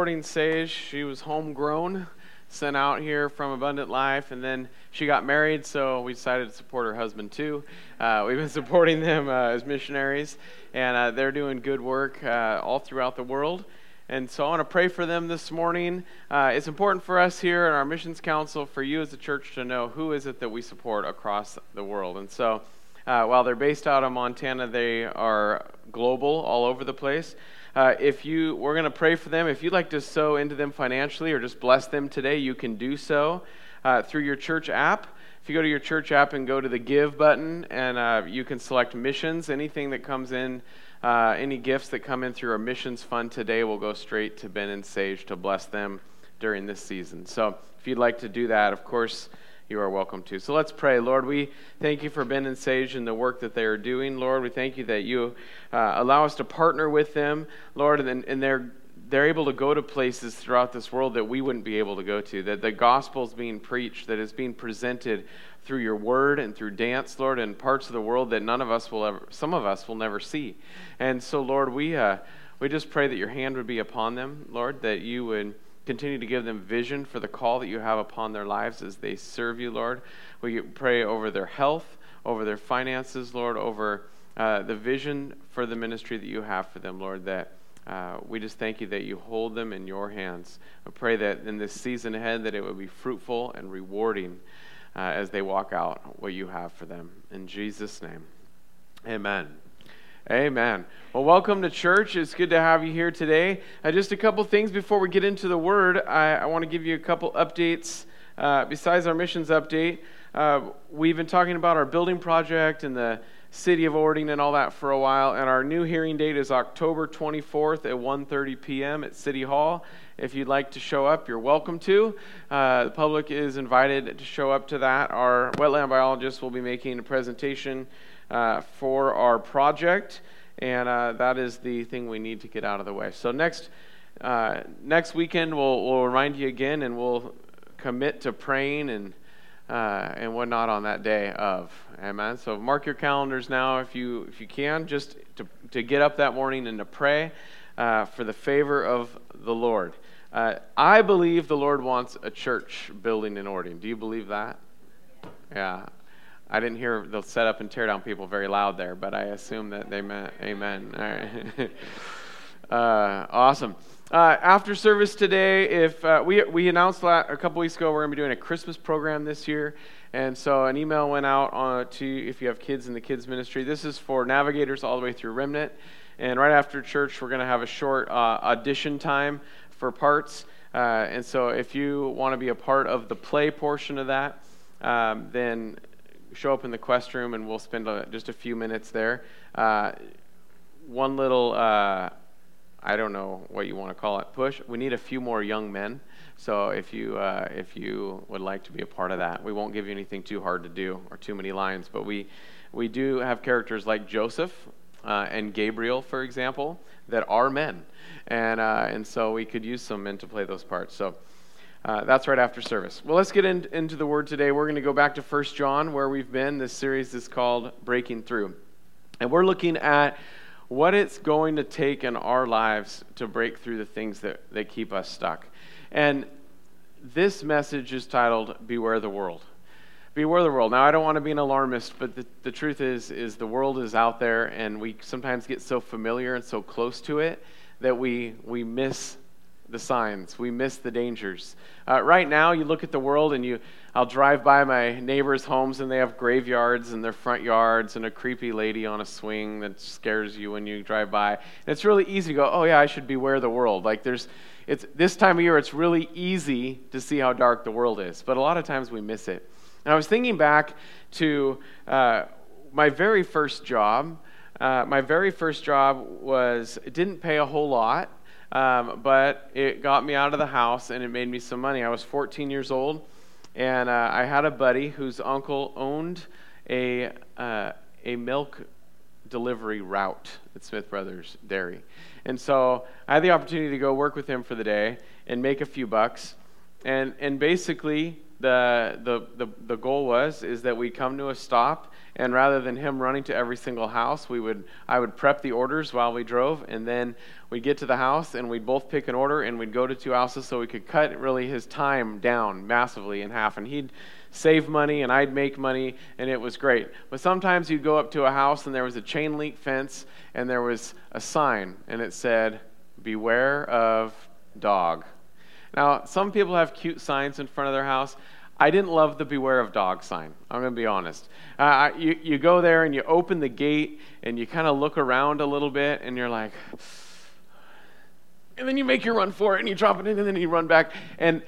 Supporting Sage, she was homegrown, sent out here from Abundant Life, and then she got married, so we decided to support her husband too. Uh, we've been supporting them uh, as missionaries, and uh, they're doing good work uh, all throughout the world. And so I want to pray for them this morning. Uh, it's important for us here in our missions council, for you as a church to know who is it that we support across the world. And so uh, while they're based out of Montana, they are global, all over the place. Uh, if you, we're going to pray for them. If you'd like to sow into them financially or just bless them today, you can do so uh, through your church app. If you go to your church app and go to the Give button, and uh, you can select missions, anything that comes in, uh, any gifts that come in through our missions fund today will go straight to Ben and Sage to bless them during this season. So if you'd like to do that, of course, you are welcome to. So let's pray. Lord, we thank you for Ben and Sage and the work that they are doing. Lord, we thank you that you uh, allow us to partner with them, Lord, and, and they're they're able to go to places throughout this world that we wouldn't be able to go to. That the gospel is being preached, that is being presented through your word and through dance, Lord, in parts of the world that none of us will ever, some of us will never see. And so, Lord, we uh, we just pray that your hand would be upon them, Lord, that you would Continue to give them vision for the call that you have upon their lives as they serve you, Lord. We pray over their health, over their finances, Lord, over uh, the vision for the ministry that you have for them, Lord, that uh, we just thank you that you hold them in your hands. I pray that in this season ahead that it will be fruitful and rewarding uh, as they walk out what you have for them. In Jesus' name, amen. Amen. Well, welcome to church. It's good to have you here today. Uh, just a couple things before we get into the word. I, I want to give you a couple updates. Uh, besides our missions update, uh, we've been talking about our building project and the city of Orting and all that for a while. And our new hearing date is October 24th at 1:30 p.m. at City Hall. If you'd like to show up, you're welcome to. Uh, the public is invited to show up to that. Our wetland biologist will be making a presentation uh, for our project, and uh, that is the thing we need to get out of the way. So next uh, next weekend we'll we'll remind you again, and we'll commit to praying and uh, and whatnot on that day of. Amen. So mark your calendars now, if you if you can, just to to get up that morning and to pray uh, for the favor of the Lord. Uh, I believe the Lord wants a church building in Orting. Do you believe that? Yeah, I didn't hear the set up and tear down people very loud there, but I assume that they meant amen. All right. uh, awesome. Uh, after service today, if uh, we, we announced a couple weeks ago we're going to be doing a Christmas program this year, and so an email went out on, to if you have kids in the kids ministry. This is for navigators all the way through Remnant, and right after church we're going to have a short uh, audition time for parts. Uh, and so if you want to be a part of the play portion of that, um, then show up in the quest room and we'll spend a, just a few minutes there. Uh, one little, uh, I don't know what you want to call it, push. We need a few more young men. So if you uh, if you would like to be a part of that, we won't give you anything too hard to do or too many lines, but we we do have characters like Joseph uh, and Gabriel, for example, that are men, and uh, and so we could use some men to play those parts. So. Uh, that's right after service. Well, let's get in, into the word today. We're going to go back to 1 John, where we've been. This series is called Breaking Through. And we're looking at what it's going to take in our lives to break through the things that, that keep us stuck. And this message is titled Beware the World. Beware the world. Now, I don't want to be an alarmist, but the, the truth is, is the world is out there, and we sometimes get so familiar and so close to it that we, we miss the signs. We miss the dangers. Uh, right now, you look at the world and you, I'll drive by my neighbors' homes and they have graveyards in their front yards and a creepy lady on a swing that scares you when you drive by. And it's really easy to go, oh yeah, I should beware the world. Like there's, it's this time of year, it's really easy to see how dark the world is, but a lot of times we miss it. And I was thinking back to uh, my very first job. Uh, my very first job was it didn't pay a whole lot. Um, but it got me out of the house and it made me some money. I was 14 years old, and uh, I had a buddy whose uncle owned a, uh, a milk delivery route at Smith Brothers Dairy. And so I had the opportunity to go work with him for the day and make a few bucks. And, and basically, the, the, the, the goal was is that we'd come to a stop And rather than him running to every single house, we would, I would prep the orders while we drove, and then we'd get to the house and we'd both pick an order and we'd go to two houses so we could cut really his time down massively in half. And he'd save money and I'd make money, and it was great. But sometimes you'd go up to a house and there was a chain link fence and there was a sign, and it said, Beware of dog. Now, some people have cute signs in front of their house. I didn't love the beware of dog sign. I'm going to be honest. Uh, you, you go there and you open the gate and you kind of look around a little bit and you're like, and then you make your run for it and you drop it in and then you run back and,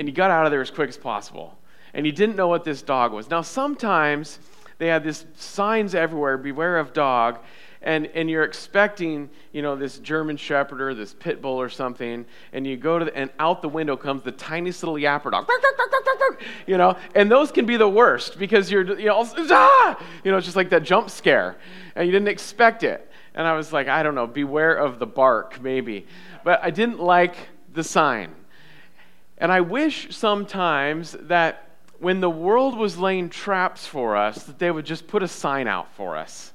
and you got out of there as quick as possible. And you didn't know what this dog was. Now, sometimes they had these signs everywhere beware of dog and, and you're expecting, you know, this German Shepherd or this pit bull or something, and you go to the, and out the window comes the tiniest little yapper dog, you know, and those can be the worst because you're, you know, ah! you know, it's just like that jump scare, and you didn't expect it. And I was like, I don't know, beware of the bark, maybe. But I didn't like the sign. And I wish sometimes that when the world was laying traps for us, that they would just put a sign out for us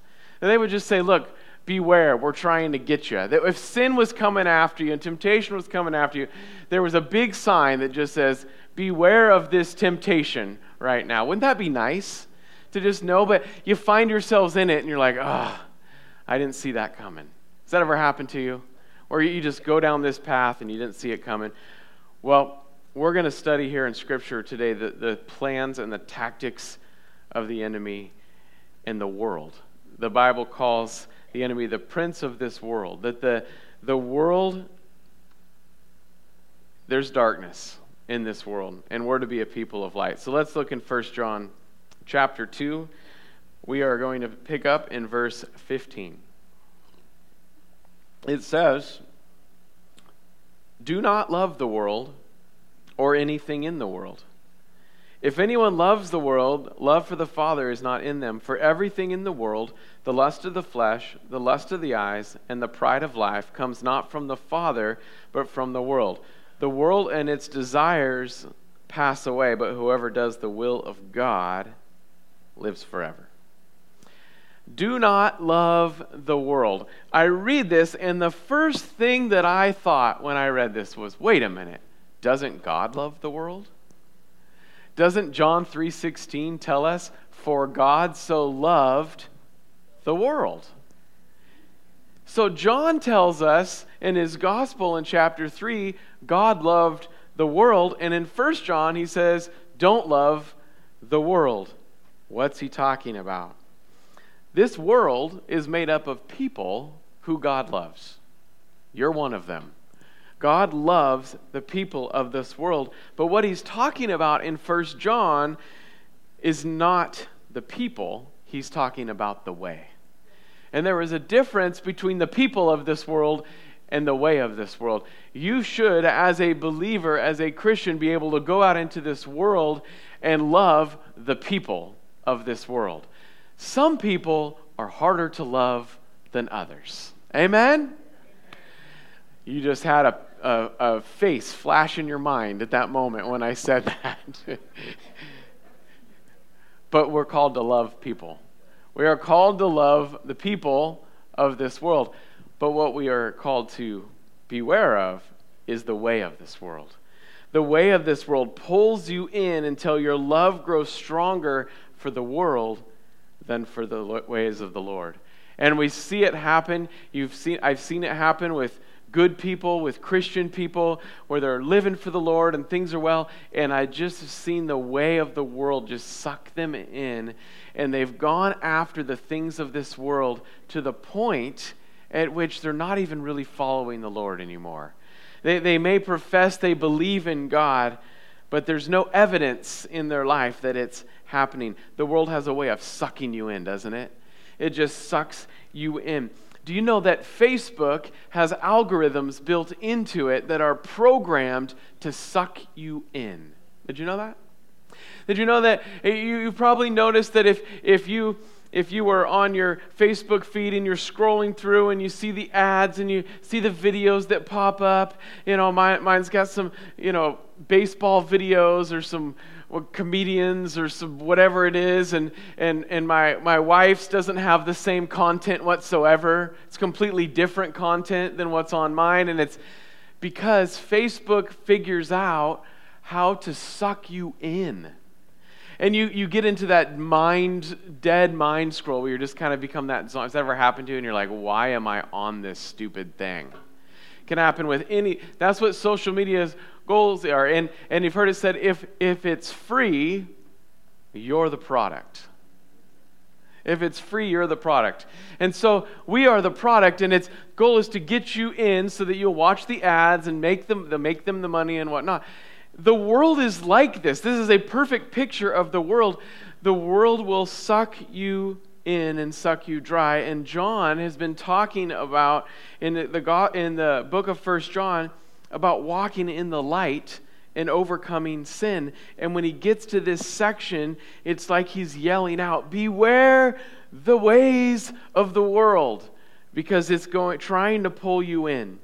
they would just say, Look, beware, we're trying to get you. That if sin was coming after you and temptation was coming after you, there was a big sign that just says, Beware of this temptation right now. Wouldn't that be nice to just know? But you find yourselves in it and you're like, Oh, I didn't see that coming. Has that ever happened to you? Or you just go down this path and you didn't see it coming? Well, we're going to study here in Scripture today the, the plans and the tactics of the enemy in the world the Bible calls the enemy the prince of this world. That the, the world, there's darkness in this world, and we're to be a people of light. So let's look in 1 John chapter 2. We are going to pick up in verse 15. It says, Do not love the world or anything in the world. If anyone loves the world, love for the Father is not in them. For everything in the world, the lust of the flesh, the lust of the eyes, and the pride of life, comes not from the Father, but from the world. The world and its desires pass away, but whoever does the will of God lives forever. Do not love the world. I read this, and the first thing that I thought when I read this was wait a minute, doesn't God love the world? Doesn't John 3:16 tell us for God so loved the world? So John tells us in his gospel in chapter 3 God loved the world and in 1 John he says don't love the world. What's he talking about? This world is made up of people who God loves. You're one of them. God loves the people of this world. But what he's talking about in 1 John is not the people, he's talking about the way. And there is a difference between the people of this world and the way of this world. You should, as a believer, as a Christian, be able to go out into this world and love the people of this world. Some people are harder to love than others. Amen? You just had a a, a face flash in your mind at that moment when I said that. but we're called to love people. We are called to love the people of this world. But what we are called to beware of is the way of this world. The way of this world pulls you in until your love grows stronger for the world than for the ways of the Lord. And we see it happen. You've seen, I've seen it happen with good people, with Christian people, where they're living for the Lord and things are well. And I just have seen the way of the world just suck them in. And they've gone after the things of this world to the point at which they're not even really following the Lord anymore. They, they may profess they believe in God, but there's no evidence in their life that it's happening. The world has a way of sucking you in, doesn't it? It just sucks you in. Do you know that Facebook has algorithms built into it that are programmed to suck you in? Did you know that? Did you know that eh, you, have probably noticed that if, if you if you were on your Facebook feed and you're scrolling through and you see the ads and you see the videos that pop up, you know, mine, mine's got some, you know, baseball videos or some comedians or some whatever it is, and, and, and my, my wife's doesn't have the same content whatsoever. It's completely different content than what's on mine, and it's because Facebook figures out how to suck you in and you, you get into that mind, dead mind scroll where you're just kind of become that. Has ever happened to you? And you're like, why am I on this stupid thing? Can happen with any, that's what social media's goals are. And, and you've heard it said, if, if it's free, you're the product. If it's free, you're the product. And so we are the product, and its goal is to get you in so that you'll watch the ads and make them, make them the money and whatnot. The world is like this. This is a perfect picture of the world. The world will suck you in and suck you dry. And John has been talking about in the, in the book of First John about walking in the light and overcoming sin. And when he gets to this section, it's like he's yelling out, "Beware the ways of the world," because it's going trying to pull you in.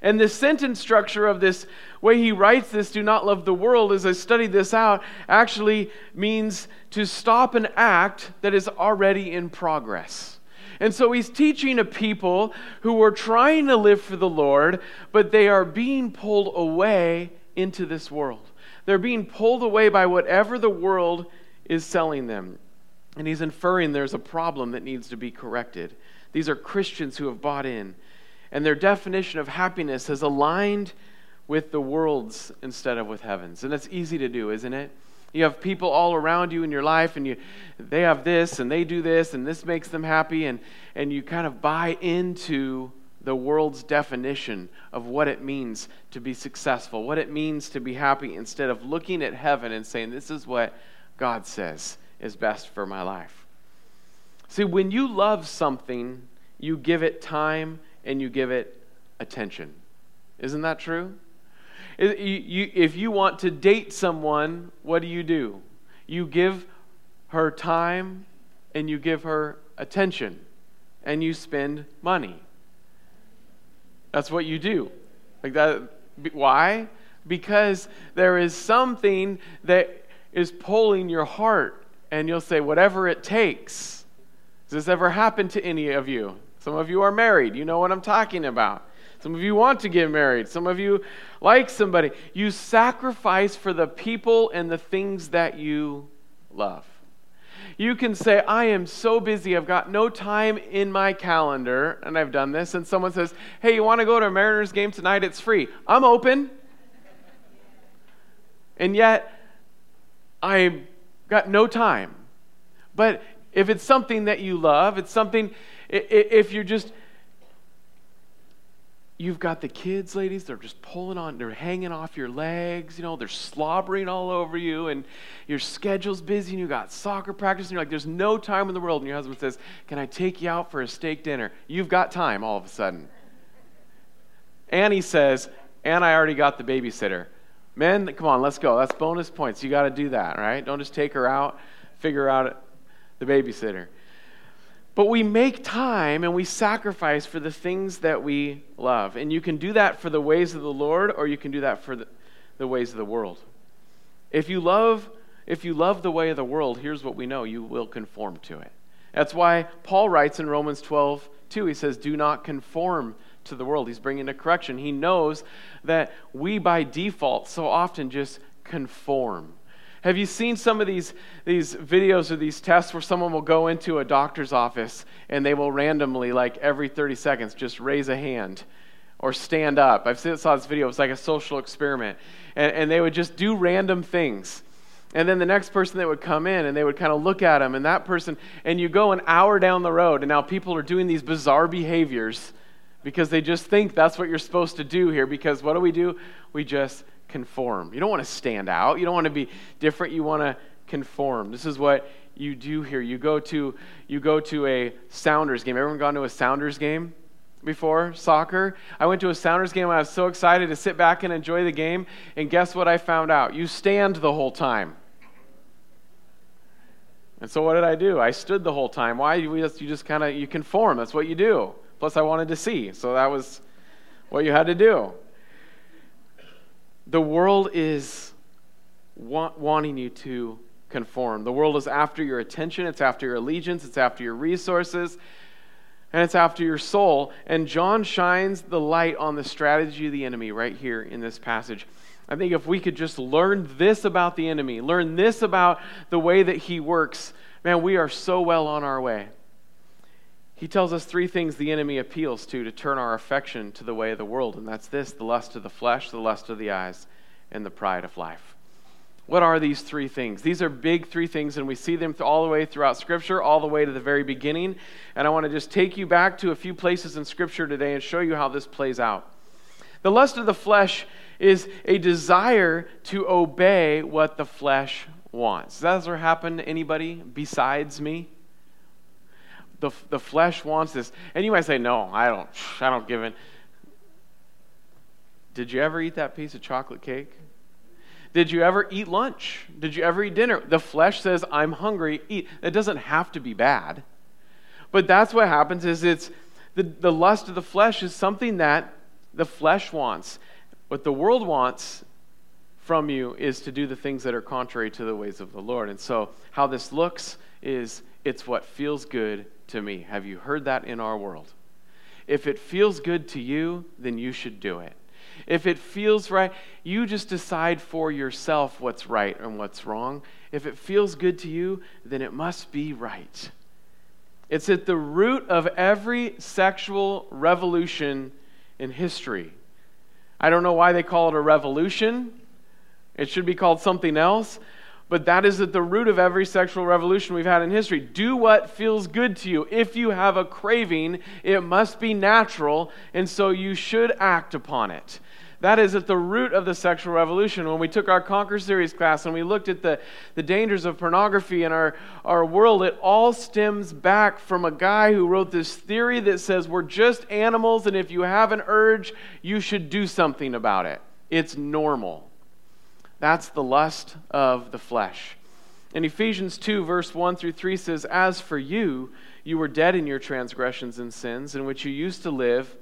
And the sentence structure of this way he writes this, do not love the world, as I studied this out, actually means to stop an act that is already in progress. And so he's teaching a people who are trying to live for the Lord, but they are being pulled away into this world. They're being pulled away by whatever the world is selling them. And he's inferring there's a problem that needs to be corrected. These are Christians who have bought in and their definition of happiness has aligned with the world's instead of with heaven's. And that's easy to do, isn't it? You have people all around you in your life, and you, they have this, and they do this, and this makes them happy, and, and you kind of buy into the world's definition of what it means to be successful, what it means to be happy, instead of looking at heaven and saying, This is what God says is best for my life. See, when you love something, you give it time and you give it attention. Isn't that true? If you want to date someone, what do you do? You give her time and you give her attention and you spend money. That's what you do. Like that why? Because there is something that is pulling your heart and you'll say whatever it takes. Has this ever happened to any of you? Some of you are married. You know what I'm talking about. Some of you want to get married. Some of you like somebody. You sacrifice for the people and the things that you love. You can say, I am so busy, I've got no time in my calendar, and I've done this. And someone says, Hey, you want to go to a Mariners game tonight? It's free. I'm open. And yet, I've got no time. But if it's something that you love, it's something if you're just, you've got the kids, ladies, they're just pulling on, they're hanging off your legs, you know, they're slobbering all over you, and your schedule's busy, and you got soccer practice, and you're like, there's no time in the world. And your husband says, Can I take you out for a steak dinner? You've got time all of a sudden. Annie says, And I already got the babysitter. Men, come on, let's go. That's bonus points. You got to do that, right? Don't just take her out, figure out the babysitter. But we make time and we sacrifice for the things that we love. And you can do that for the ways of the Lord or you can do that for the, the ways of the world. If you love if you love the way of the world, here's what we know, you will conform to it. That's why Paul writes in Romans 12, 2, he says, Do not conform to the world. He's bringing a correction. He knows that we by default so often just conform have you seen some of these, these videos or these tests where someone will go into a doctor's office and they will randomly, like every 30 seconds, just raise a hand or stand up? I've seen, saw this video. It was like a social experiment. And, and they would just do random things. And then the next person that would come in and they would kind of look at them, and that person, and you go an hour down the road, and now people are doing these bizarre behaviors because they just think that's what you're supposed to do here. Because what do we do? We just conform. You don't want to stand out. You don't want to be different. You want to conform. This is what you do here. You go to you go to a Sounders game. Everyone gone to a Sounders game before soccer? I went to a Sounders game. I was so excited to sit back and enjoy the game. And guess what I found out? You stand the whole time. And so what did I do? I stood the whole time. Why? You just, you just kind of, you conform. That's what you do. Plus, I wanted to see. So that was what you had to do. The world is wanting you to conform. The world is after your attention, it's after your allegiance, it's after your resources, and it's after your soul. And John shines the light on the strategy of the enemy right here in this passage. I think if we could just learn this about the enemy, learn this about the way that he works, man, we are so well on our way. He tells us three things the enemy appeals to to turn our affection to the way of the world, and that's this the lust of the flesh, the lust of the eyes, and the pride of life. What are these three things? These are big three things, and we see them all the way throughout Scripture, all the way to the very beginning. And I want to just take you back to a few places in Scripture today and show you how this plays out. The lust of the flesh is a desire to obey what the flesh wants. Does that ever happen to anybody besides me? The, the flesh wants this. And you might say, no, I don't, I don't give in. Did you ever eat that piece of chocolate cake? Did you ever eat lunch? Did you ever eat dinner? The flesh says, I'm hungry, eat. It doesn't have to be bad. But that's what happens is it's the, the lust of the flesh is something that the flesh wants. What the world wants from you is to do the things that are contrary to the ways of the Lord. And so how this looks is it's what feels good to me. Have you heard that in our world? If it feels good to you, then you should do it. If it feels right, you just decide for yourself what's right and what's wrong. If it feels good to you, then it must be right. It's at the root of every sexual revolution in history. I don't know why they call it a revolution. It should be called something else. But that is at the root of every sexual revolution we've had in history. Do what feels good to you. If you have a craving, it must be natural, and so you should act upon it. That is at the root of the sexual revolution. When we took our Conquer series class and we looked at the, the dangers of pornography in our, our world, it all stems back from a guy who wrote this theory that says we're just animals, and if you have an urge, you should do something about it. It's normal. That's the lust of the flesh. In Ephesians 2, verse 1 through 3 says, As for you, you were dead in your transgressions and sins, in which you used to live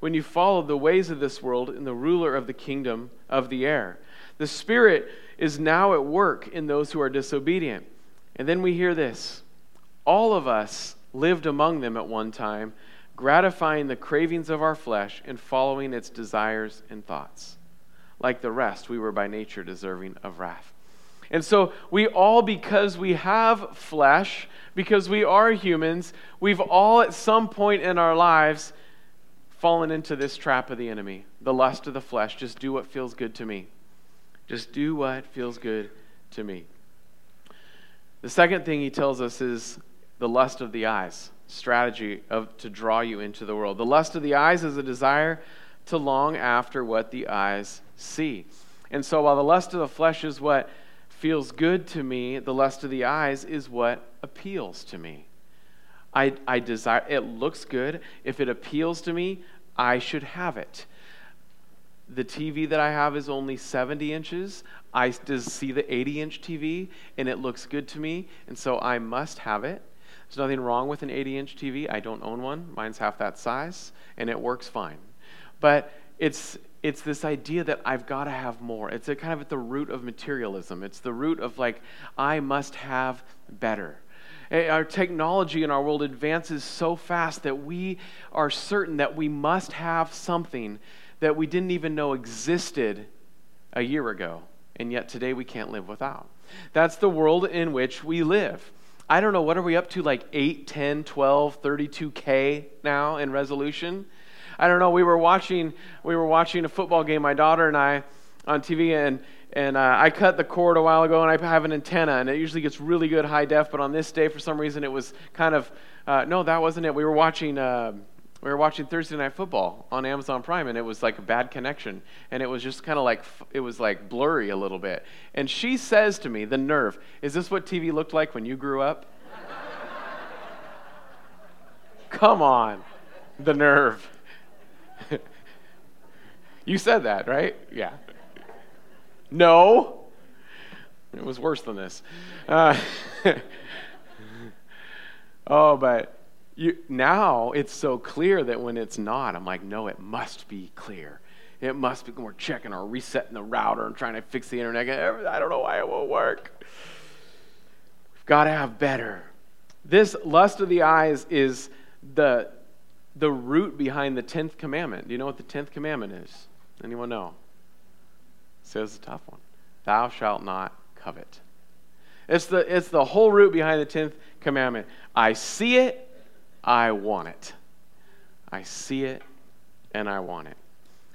when you followed the ways of this world and the ruler of the kingdom of the air. The Spirit is now at work in those who are disobedient. And then we hear this All of us lived among them at one time, gratifying the cravings of our flesh and following its desires and thoughts. Like the rest, we were by nature deserving of wrath. And so we all, because we have flesh, because we are humans, we've all at some point in our lives fallen into this trap of the enemy, the lust of the flesh. Just do what feels good to me. Just do what feels good to me. The second thing he tells us is the lust of the eyes, strategy of to draw you into the world. The lust of the eyes is a desire to long after what the eyes see. And so while the lust of the flesh is what feels good to me, the lust of the eyes is what appeals to me. I, I desire it looks good. If it appeals to me, I should have it. The TV that I have is only 70 inches. I see the 80 inch TV and it looks good to me, and so I must have it. There's nothing wrong with an 80 inch TV. I don't own one. Mine's half that size, and it works fine. But it's it's this idea that I've got to have more. It's kind of at the root of materialism. It's the root of like I must have better. Our technology in our world advances so fast that we are certain that we must have something that we didn't even know existed a year ago, and yet today we can't live without. That's the world in which we live. I don't know, what are we up to, like 8, 10, 12, 32K now in resolution? I don't know. We were watching, we were watching a football game, my daughter and I, on TV, and and uh, I cut the cord a while ago, and I have an antenna, and it usually gets really good high def. But on this day, for some reason, it was kind of uh, no, that wasn't it. We were watching. Uh, we were watching Thursday Night Football on Amazon Prime, and it was like a bad connection, and it was just kind of like it was like blurry a little bit. And she says to me, "The nerve! Is this what TV looked like when you grew up?" Come on, the nerve. you said that, right? Yeah. No. It was worse than this. Uh, Oh, but you, now it's so clear that when it's not, I'm like, no, it must be clear. It must be. We're checking or resetting the router and trying to fix the internet. I don't know why it won't work. We've got to have better. This lust of the eyes is the, the root behind the 10th commandment. Do you know what the 10th commandment is? Anyone know? Says the tough one. Thou shalt not covet. It's the, it's the whole root behind the 10th commandment. I see it, I want it. I see it, and I want it.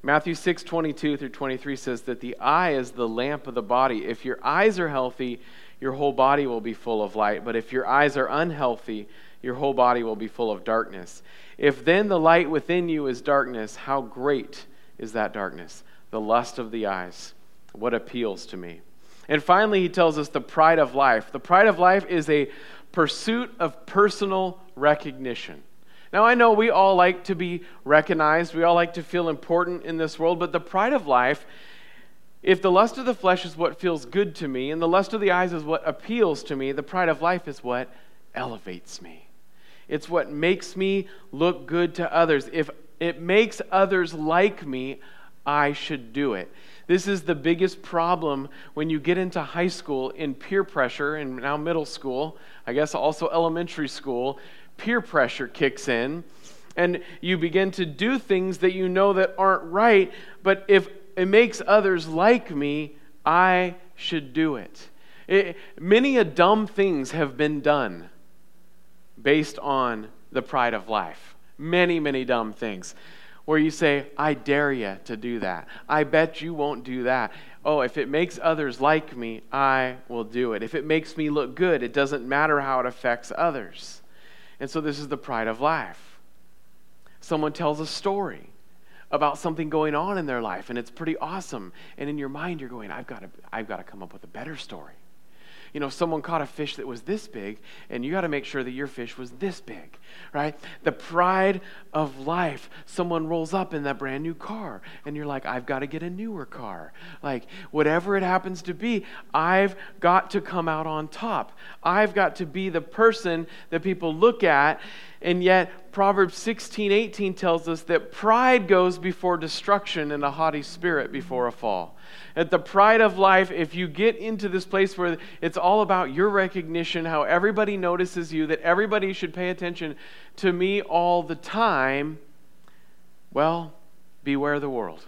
Matthew 6, 22 through 23 says that the eye is the lamp of the body. If your eyes are healthy, your whole body will be full of light. But if your eyes are unhealthy, your whole body will be full of darkness. If then the light within you is darkness, how great is that darkness? The lust of the eyes. What appeals to me? And finally, he tells us the pride of life. The pride of life is a pursuit of personal recognition. Now, I know we all like to be recognized, we all like to feel important in this world, but the pride of life, if the lust of the flesh is what feels good to me, and the lust of the eyes is what appeals to me, the pride of life is what elevates me. It's what makes me look good to others. If it makes others like me, I should do it. This is the biggest problem when you get into high school in peer pressure, and now middle school, I guess also elementary school peer pressure kicks in and you begin to do things that you know that aren't right, but if it makes others like me, I should do it. it many a dumb things have been done based on the pride of life. Many, many dumb things where you say, I dare you to do that. I bet you won't do that. Oh, if it makes others like me, I will do it. If it makes me look good, it doesn't matter how it affects others. And so this is the pride of life. Someone tells a story about something going on in their life and it's pretty awesome. And in your mind you're going, I've got to I've got to come up with a better story. You know, someone caught a fish that was this big, and you got to make sure that your fish was this big, right? The pride of life. Someone rolls up in that brand new car, and you're like, I've got to get a newer car. Like, whatever it happens to be, I've got to come out on top. I've got to be the person that people look at and yet, Proverbs 16, 18 tells us that pride goes before destruction and a haughty spirit before a fall. At the pride of life, if you get into this place where it's all about your recognition, how everybody notices you, that everybody should pay attention to me all the time, well, beware the world.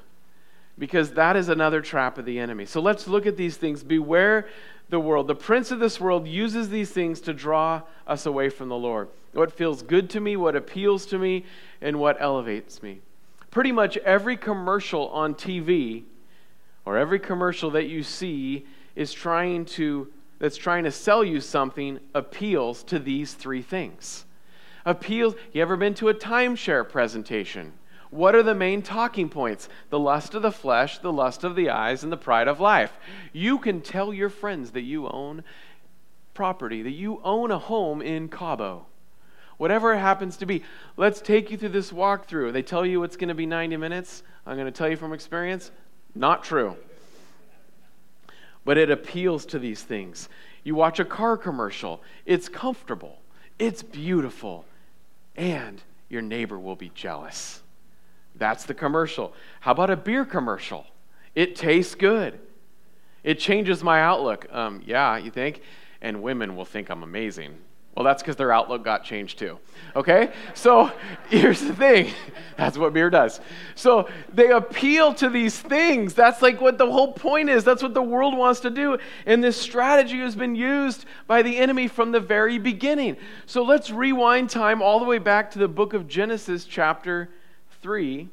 Because that is another trap of the enemy. So let's look at these things. Beware the world. The prince of this world uses these things to draw us away from the Lord. What feels good to me, what appeals to me, and what elevates me. Pretty much every commercial on TV or every commercial that you see is trying to that's trying to sell you something appeals to these three things. Appeals, you ever been to a timeshare presentation? What are the main talking points? The lust of the flesh, the lust of the eyes, and the pride of life. You can tell your friends that you own property, that you own a home in Cabo. Whatever it happens to be. Let's take you through this walkthrough. They tell you it's going to be 90 minutes. I'm going to tell you from experience, not true. But it appeals to these things. You watch a car commercial, it's comfortable, it's beautiful, and your neighbor will be jealous. That's the commercial. How about a beer commercial? It tastes good. It changes my outlook. Um, yeah, you think? And women will think I'm amazing. Well, that's because their outlook got changed too. Okay? So here's the thing that's what beer does. So they appeal to these things. That's like what the whole point is. That's what the world wants to do. And this strategy has been used by the enemy from the very beginning. So let's rewind time all the way back to the book of Genesis, chapter 3,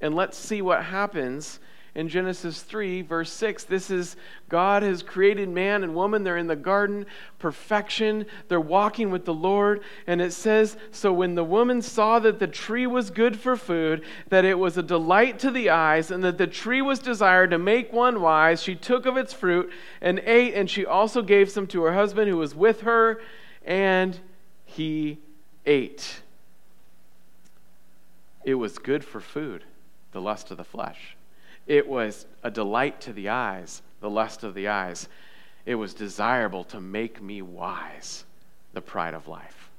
and let's see what happens in Genesis 3, verse 6. This is God has created man and woman. They're in the garden, perfection. They're walking with the Lord. And it says So when the woman saw that the tree was good for food, that it was a delight to the eyes, and that the tree was desired to make one wise, she took of its fruit and ate, and she also gave some to her husband who was with her, and he ate. It was good for food, the lust of the flesh. It was a delight to the eyes, the lust of the eyes. It was desirable to make me wise, the pride of life.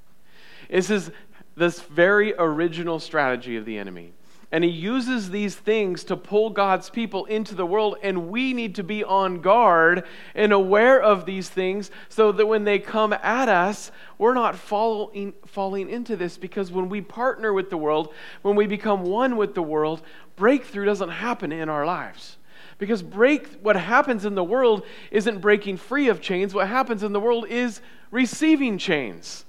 This is this very original strategy of the enemy. And he uses these things to pull God's people into the world, and we need to be on guard and aware of these things so that when they come at us, we're not following, falling into this. Because when we partner with the world, when we become one with the world, breakthrough doesn't happen in our lives. Because break, what happens in the world isn't breaking free of chains, what happens in the world is receiving chains.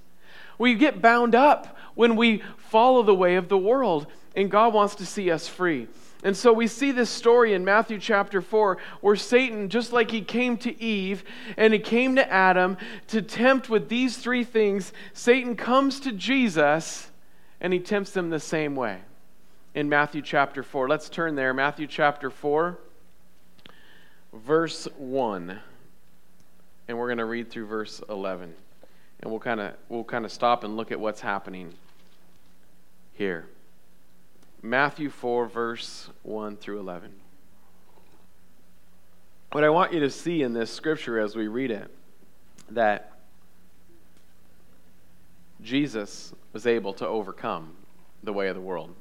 We get bound up when we follow the way of the world and God wants to see us free. And so we see this story in Matthew chapter 4 where Satan, just like he came to Eve and he came to Adam to tempt with these three things, Satan comes to Jesus and he tempts them the same way in Matthew chapter 4. Let's turn there. Matthew chapter 4, verse 1. And we're going to read through verse 11. And we'll kind of we'll kind of stop and look at what's happening here. Matthew 4, verse 1 through 11. What I want you to see in this scripture as we read it, that Jesus was able to overcome the way of the world.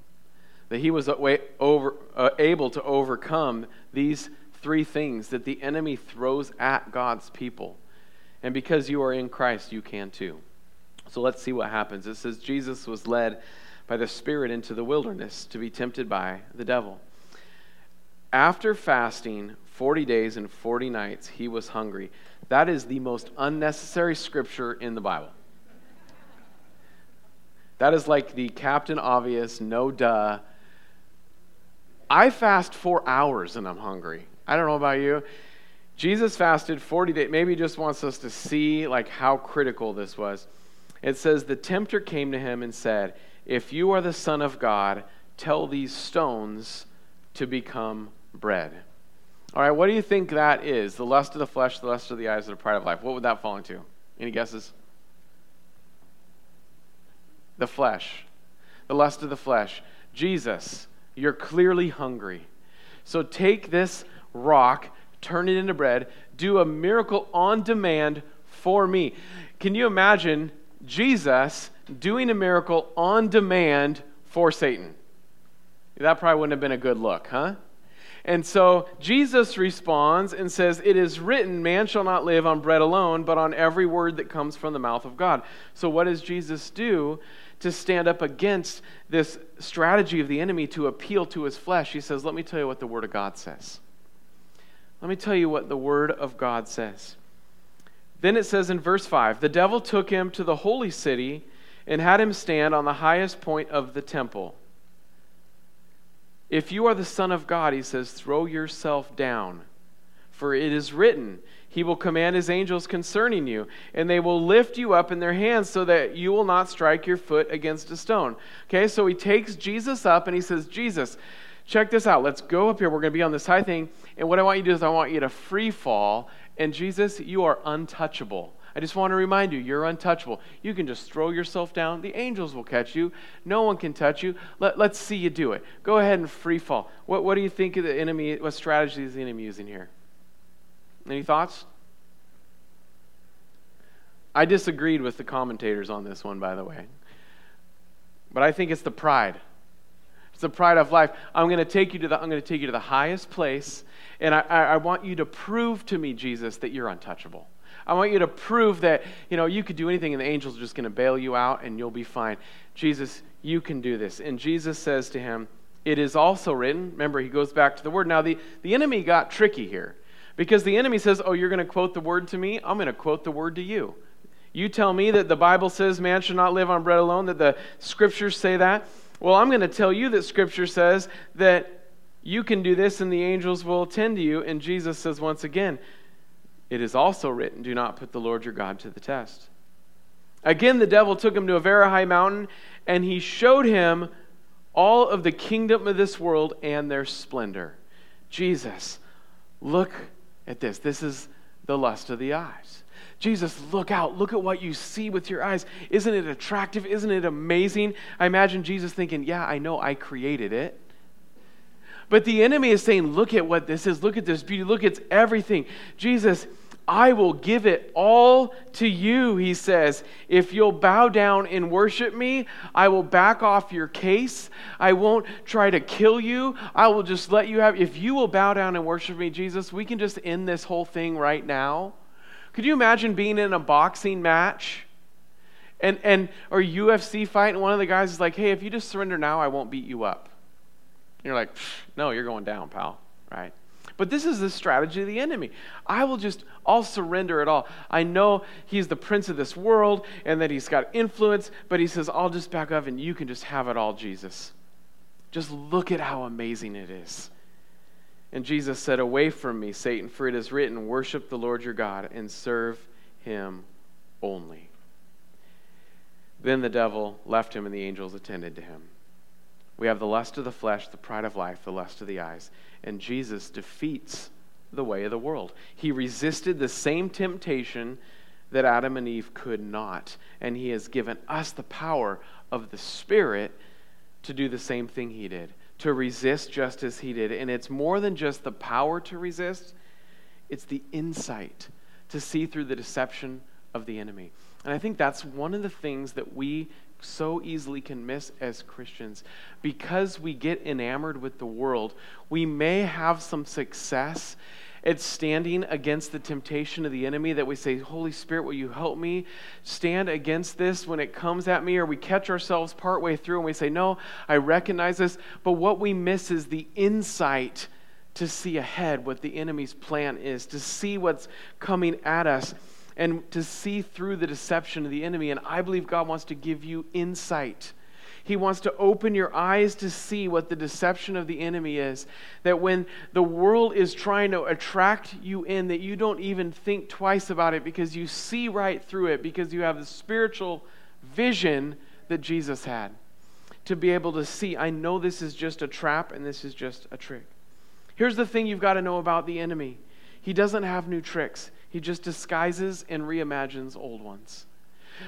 That he was over, uh, able to overcome these three things that the enemy throws at God's people. And because you are in Christ, you can too. So let's see what happens. It says Jesus was led by the Spirit into the wilderness to be tempted by the devil. After fasting 40 days and 40 nights, he was hungry. That is the most unnecessary scripture in the Bible. That is like the Captain Obvious, no duh. I fast four hours and I'm hungry. I don't know about you. Jesus fasted 40 days. Maybe he just wants us to see like how critical this was. It says the tempter came to him and said, if you are the Son of God, tell these stones to become bread. All right, what do you think that is? The lust of the flesh, the lust of the eyes, the pride of life. What would that fall into? Any guesses? The flesh. The lust of the flesh. Jesus, you're clearly hungry. So take this rock, turn it into bread, do a miracle on demand for me. Can you imagine Jesus doing a miracle on demand for Satan. That probably wouldn't have been a good look, huh? And so Jesus responds and says, It is written, man shall not live on bread alone, but on every word that comes from the mouth of God. So, what does Jesus do to stand up against this strategy of the enemy to appeal to his flesh? He says, Let me tell you what the Word of God says. Let me tell you what the Word of God says. Then it says in verse 5 The devil took him to the holy city and had him stand on the highest point of the temple. If you are the Son of God, he says, throw yourself down. For it is written, He will command His angels concerning you, and they will lift you up in their hands so that you will not strike your foot against a stone. Okay, so he takes Jesus up and he says, Jesus, check this out. Let's go up here. We're going to be on this high thing. And what I want you to do is I want you to free fall. And Jesus, you are untouchable. I just want to remind you, you're untouchable. You can just throw yourself down. The angels will catch you. No one can touch you. Let, let's see you do it. Go ahead and free fall. What, what do you think of the enemy? What strategy is the enemy using here? Any thoughts? I disagreed with the commentators on this one, by the way. But I think it's the pride. It's the pride of life. I'm going to take you to the, I'm going to take you to the highest place, and I, I, I want you to prove to me, Jesus, that you're untouchable. I want you to prove that, you know, you could do anything and the angels are just going to bail you out and you'll be fine. Jesus, you can do this. And Jesus says to him, It is also written. Remember, he goes back to the word. Now, the, the enemy got tricky here because the enemy says, Oh, you're going to quote the word to me? I'm going to quote the word to you. You tell me that the Bible says man should not live on bread alone, that the scriptures say that. Well, I'm going to tell you that scripture says that you can do this and the angels will attend to you. And Jesus says once again, it is also written, Do not put the Lord your God to the test. Again, the devil took him to a very high mountain, and he showed him all of the kingdom of this world and their splendor. Jesus, look at this. This is the lust of the eyes. Jesus, look out. Look at what you see with your eyes. Isn't it attractive? Isn't it amazing? I imagine Jesus thinking, Yeah, I know I created it. But the enemy is saying, Look at what this is. Look at this beauty. Look at everything. Jesus, I will give it all to you, he says. If you'll bow down and worship me, I will back off your case. I won't try to kill you. I will just let you have. If you will bow down and worship me, Jesus, we can just end this whole thing right now. Could you imagine being in a boxing match? And, and or UFC fight, and one of the guys is like, hey, if you just surrender now, I won't beat you up. And you're like, no, you're going down, pal, right? But this is the strategy of the enemy. I will just, I'll surrender it all. I know he's the prince of this world and that he's got influence, but he says, I'll just back up and you can just have it all, Jesus. Just look at how amazing it is. And Jesus said, Away from me, Satan, for it is written, Worship the Lord your God and serve him only. Then the devil left him and the angels attended to him. We have the lust of the flesh, the pride of life, the lust of the eyes. And Jesus defeats the way of the world. He resisted the same temptation that Adam and Eve could not. And he has given us the power of the Spirit to do the same thing he did, to resist just as he did. And it's more than just the power to resist, it's the insight to see through the deception of the enemy. And I think that's one of the things that we so easily can miss as Christians. Because we get enamored with the world, we may have some success at standing against the temptation of the enemy that we say, Holy Spirit, will you help me stand against this when it comes at me? Or we catch ourselves partway through and we say, No, I recognize this. But what we miss is the insight to see ahead what the enemy's plan is, to see what's coming at us and to see through the deception of the enemy. And I believe God wants to give you insight. He wants to open your eyes to see what the deception of the enemy is. That when the world is trying to attract you in, that you don't even think twice about it because you see right through it, because you have the spiritual vision that Jesus had. To be able to see, I know this is just a trap and this is just a trick. Here's the thing you've got to know about the enemy he doesn't have new tricks. He just disguises and reimagines old ones.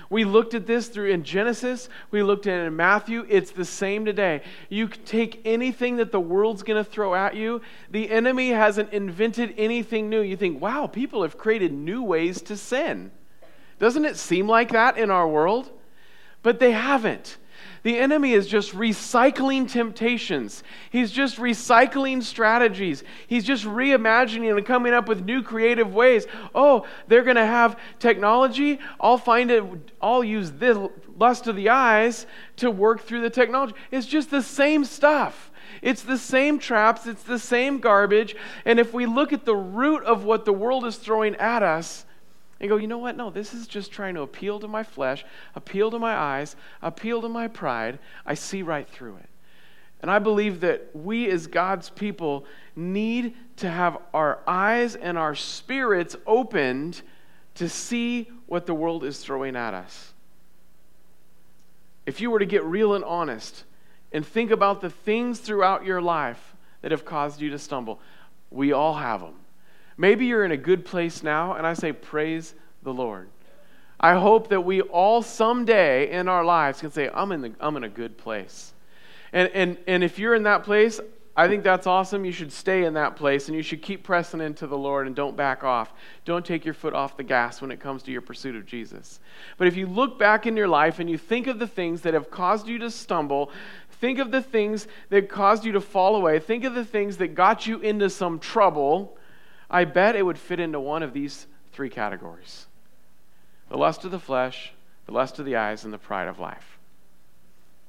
We looked at this through in Genesis, we looked at it in Matthew. It's the same today. You take anything that the world's going to throw at you, the enemy hasn't invented anything new. You think, wow, people have created new ways to sin. Doesn't it seem like that in our world? But they haven't. The enemy is just recycling temptations. He's just recycling strategies. He's just reimagining and coming up with new creative ways. Oh, they're going to have technology. I'll find it, I'll use this lust of the eyes to work through the technology. It's just the same stuff. It's the same traps, it's the same garbage. And if we look at the root of what the world is throwing at us, and go, you know what? No, this is just trying to appeal to my flesh, appeal to my eyes, appeal to my pride. I see right through it. And I believe that we as God's people need to have our eyes and our spirits opened to see what the world is throwing at us. If you were to get real and honest and think about the things throughout your life that have caused you to stumble, we all have them. Maybe you're in a good place now, and I say, Praise the Lord. I hope that we all someday in our lives can say, I'm in, the, I'm in a good place. And, and, and if you're in that place, I think that's awesome. You should stay in that place and you should keep pressing into the Lord and don't back off. Don't take your foot off the gas when it comes to your pursuit of Jesus. But if you look back in your life and you think of the things that have caused you to stumble, think of the things that caused you to fall away, think of the things that got you into some trouble I bet it would fit into one of these three categories the lust of the flesh, the lust of the eyes, and the pride of life.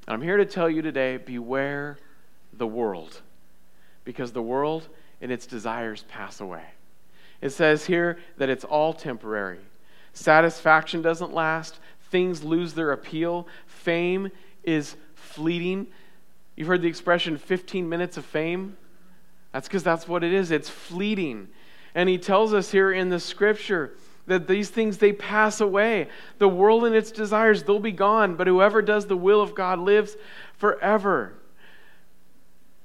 And I'm here to tell you today beware the world, because the world and its desires pass away. It says here that it's all temporary. Satisfaction doesn't last, things lose their appeal, fame is fleeting. You've heard the expression 15 minutes of fame? That's because that's what it is. It's fleeting. And he tells us here in the scripture that these things they pass away. The world and its desires they'll be gone, but whoever does the will of God lives forever.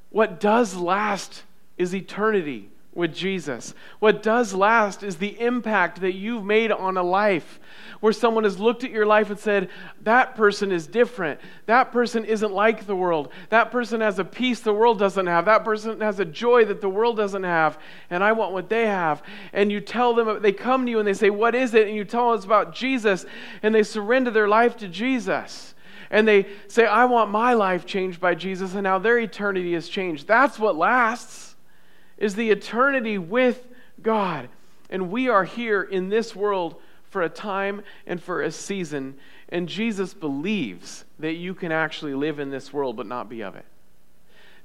What does last is eternity with Jesus. What does last is the impact that you've made on a life where someone has looked at your life and said, That person is different. That person isn't like the world. That person has a peace the world doesn't have. That person has a joy that the world doesn't have. And I want what they have. And you tell them, they come to you and they say, What is it? And you tell them it's about Jesus. And they surrender their life to Jesus. And they say, I want my life changed by Jesus. And now their eternity is changed. That's what lasts, is the eternity with God. And we are here in this world for a time and for a season. And Jesus believes that you can actually live in this world but not be of it.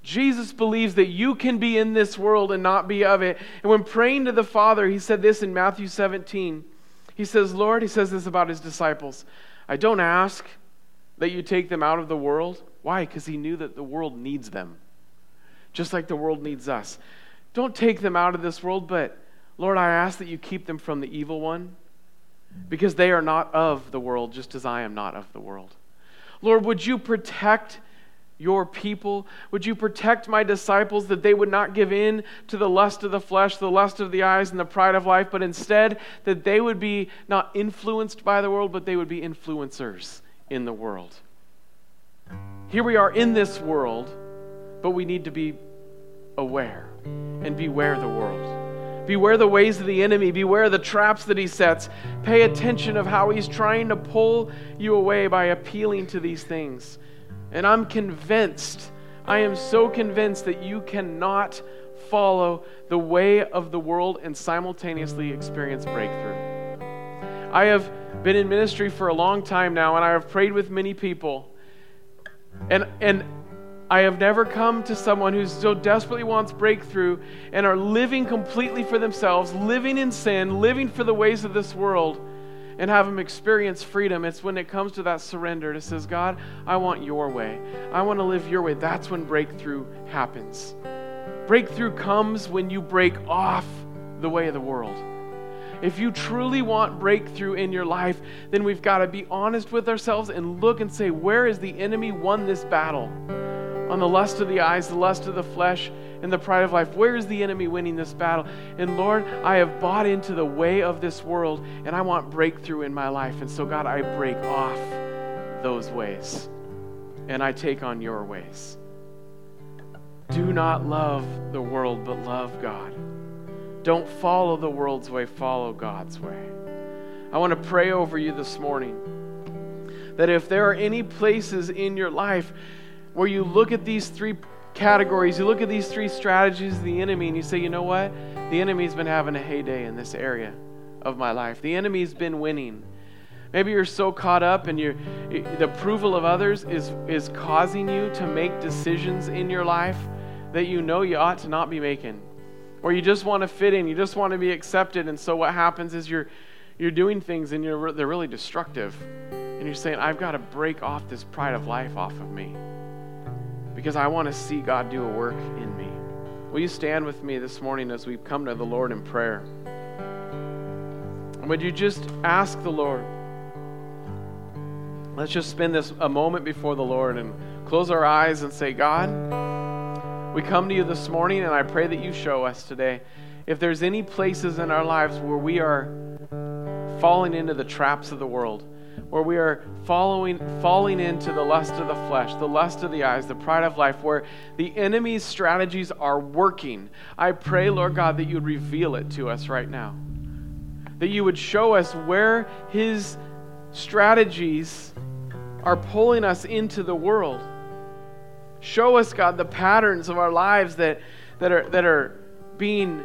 Jesus believes that you can be in this world and not be of it. And when praying to the Father, he said this in Matthew 17. He says, Lord, he says this about his disciples I don't ask that you take them out of the world. Why? Because he knew that the world needs them, just like the world needs us. Don't take them out of this world, but Lord, I ask that you keep them from the evil one because they are not of the world, just as I am not of the world. Lord, would you protect your people? Would you protect my disciples that they would not give in to the lust of the flesh, the lust of the eyes, and the pride of life, but instead that they would be not influenced by the world, but they would be influencers in the world? Here we are in this world, but we need to be aware and beware the world. Beware the ways of the enemy. Beware the traps that he sets. Pay attention of how he's trying to pull you away by appealing to these things. And I'm convinced, I am so convinced that you cannot follow the way of the world and simultaneously experience breakthrough. I have been in ministry for a long time now, and I have prayed with many people. And, and I have never come to someone who so desperately wants breakthrough and are living completely for themselves, living in sin, living for the ways of this world, and have them experience freedom. It's when it comes to that surrender. It says, God, I want your way. I want to live your way. That's when breakthrough happens. Breakthrough comes when you break off the way of the world. If you truly want breakthrough in your life, then we've got to be honest with ourselves and look and say, where is the enemy won this battle? On the lust of the eyes, the lust of the flesh, and the pride of life. Where is the enemy winning this battle? And Lord, I have bought into the way of this world, and I want breakthrough in my life. And so, God, I break off those ways, and I take on your ways. Do not love the world, but love God. Don't follow the world's way, follow God's way. I want to pray over you this morning that if there are any places in your life where you look at these three categories, you look at these three strategies of the enemy, and you say, you know what? The enemy's been having a heyday in this area of my life. The enemy's been winning. Maybe you're so caught up and you the approval of others is, is causing you to make decisions in your life that you know you ought to not be making. Or you just want to fit in, you just want to be accepted, and so what happens is you're you're doing things and you're, they're really destructive. And you're saying, I've got to break off this pride of life off of me because I want to see God do a work in me. Will you stand with me this morning as we come to the Lord in prayer? would you just ask the Lord? Let's just spend this a moment before the Lord and close our eyes and say, God, we come to you this morning and I pray that you show us today if there's any places in our lives where we are falling into the traps of the world where we are following, falling into the lust of the flesh, the lust of the eyes, the pride of life, where the enemy's strategies are working. I pray, Lord God, that you would reveal it to us right now. That you would show us where his strategies are pulling us into the world. Show us, God, the patterns of our lives that, that, are, that are being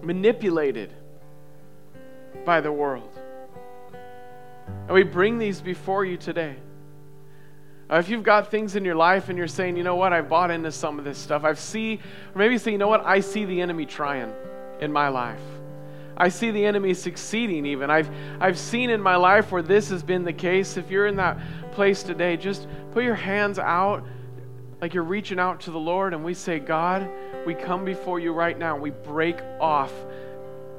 manipulated by the world. And we bring these before you today. Uh, if you've got things in your life and you're saying, you know what, I've bought into some of this stuff, I see, or maybe you say, you know what, I see the enemy trying in my life. I see the enemy succeeding even. I've, I've seen in my life where this has been the case. If you're in that place today, just put your hands out like you're reaching out to the Lord and we say, God, we come before you right now. We break off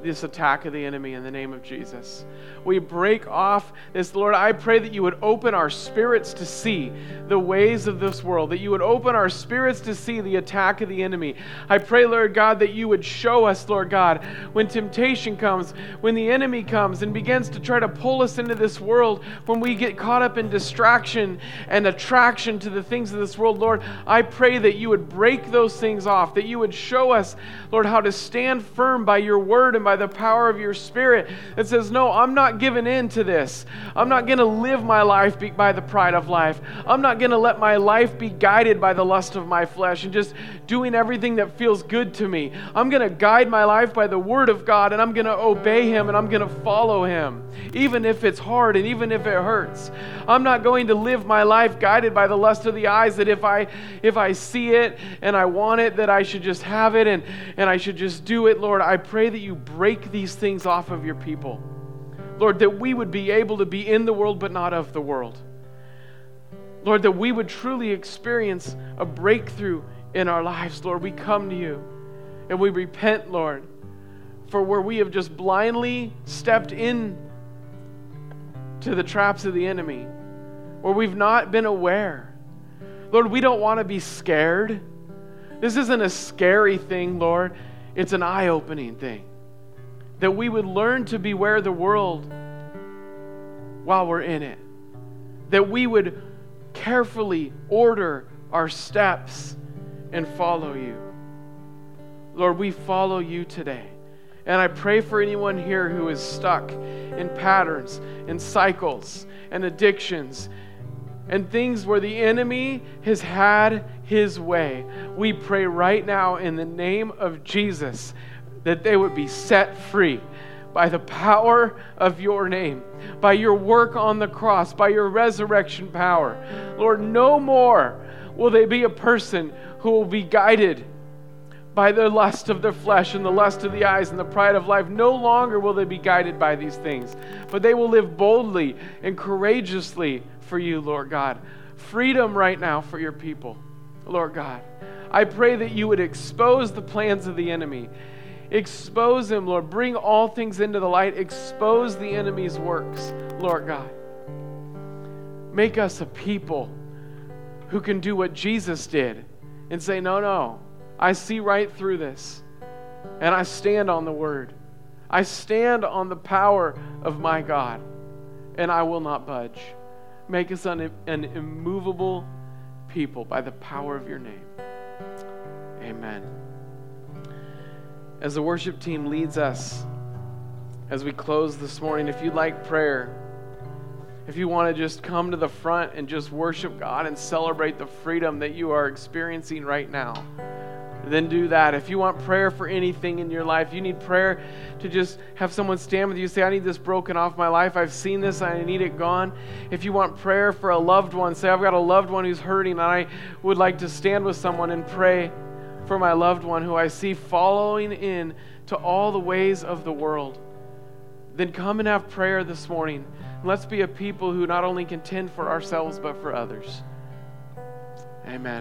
this attack of the enemy in the name of Jesus. We break off this, Lord. I pray that you would open our spirits to see the ways of this world, that you would open our spirits to see the attack of the enemy. I pray, Lord God, that you would show us, Lord God, when temptation comes, when the enemy comes and begins to try to pull us into this world, when we get caught up in distraction and attraction to the things of this world, Lord, I pray that you would break those things off, that you would show us, Lord, how to stand firm by your word and by the power of your spirit that says, No, I'm not giving in to this. I'm not going to live my life be by the pride of life. I'm not going to let my life be guided by the lust of my flesh and just doing everything that feels good to me. I'm going to guide my life by the word of God and I'm going to obey him and I'm going to follow him, even if it's hard and even if it hurts. I'm not going to live my life guided by the lust of the eyes that if I if I see it and I want it that I should just have it and and I should just do it, Lord. I pray that you break these things off of your people. Lord, that we would be able to be in the world but not of the world. Lord, that we would truly experience a breakthrough in our lives, Lord. We come to you and we repent, Lord, for where we have just blindly stepped in to the traps of the enemy, where we've not been aware. Lord, we don't want to be scared. This isn't a scary thing, Lord. It's an eye opening thing that we would learn to beware the world while we're in it, that we would carefully order our steps and follow you. Lord, we follow you today. And I pray for anyone here who is stuck in patterns and cycles and addictions and things where the enemy has had his way. We pray right now in the name of Jesus that they would be set free by the power of your name, by your work on the cross, by your resurrection power. Lord, no more will they be a person who will be guided by the lust of their flesh and the lust of the eyes and the pride of life. No longer will they be guided by these things, but they will live boldly and courageously for you, Lord God. Freedom right now for your people, Lord God. I pray that you would expose the plans of the enemy Expose him, Lord. Bring all things into the light. Expose the enemy's works, Lord God. Make us a people who can do what Jesus did and say, No, no, I see right through this. And I stand on the word. I stand on the power of my God, and I will not budge. Make us an, an immovable people by the power of your name. Amen as the worship team leads us as we close this morning, if you'd like prayer, if you want to just come to the front and just worship God and celebrate the freedom that you are experiencing right now, then do that. If you want prayer for anything in your life, you need prayer to just have someone stand with you, say, I need this broken off my life. I've seen this, I need it gone. If you want prayer for a loved one, say, I've got a loved one who's hurting, and I would like to stand with someone and pray for my loved one who I see following in to all the ways of the world, then come and have prayer this morning. Let's be a people who not only contend for ourselves, but for others. Amen.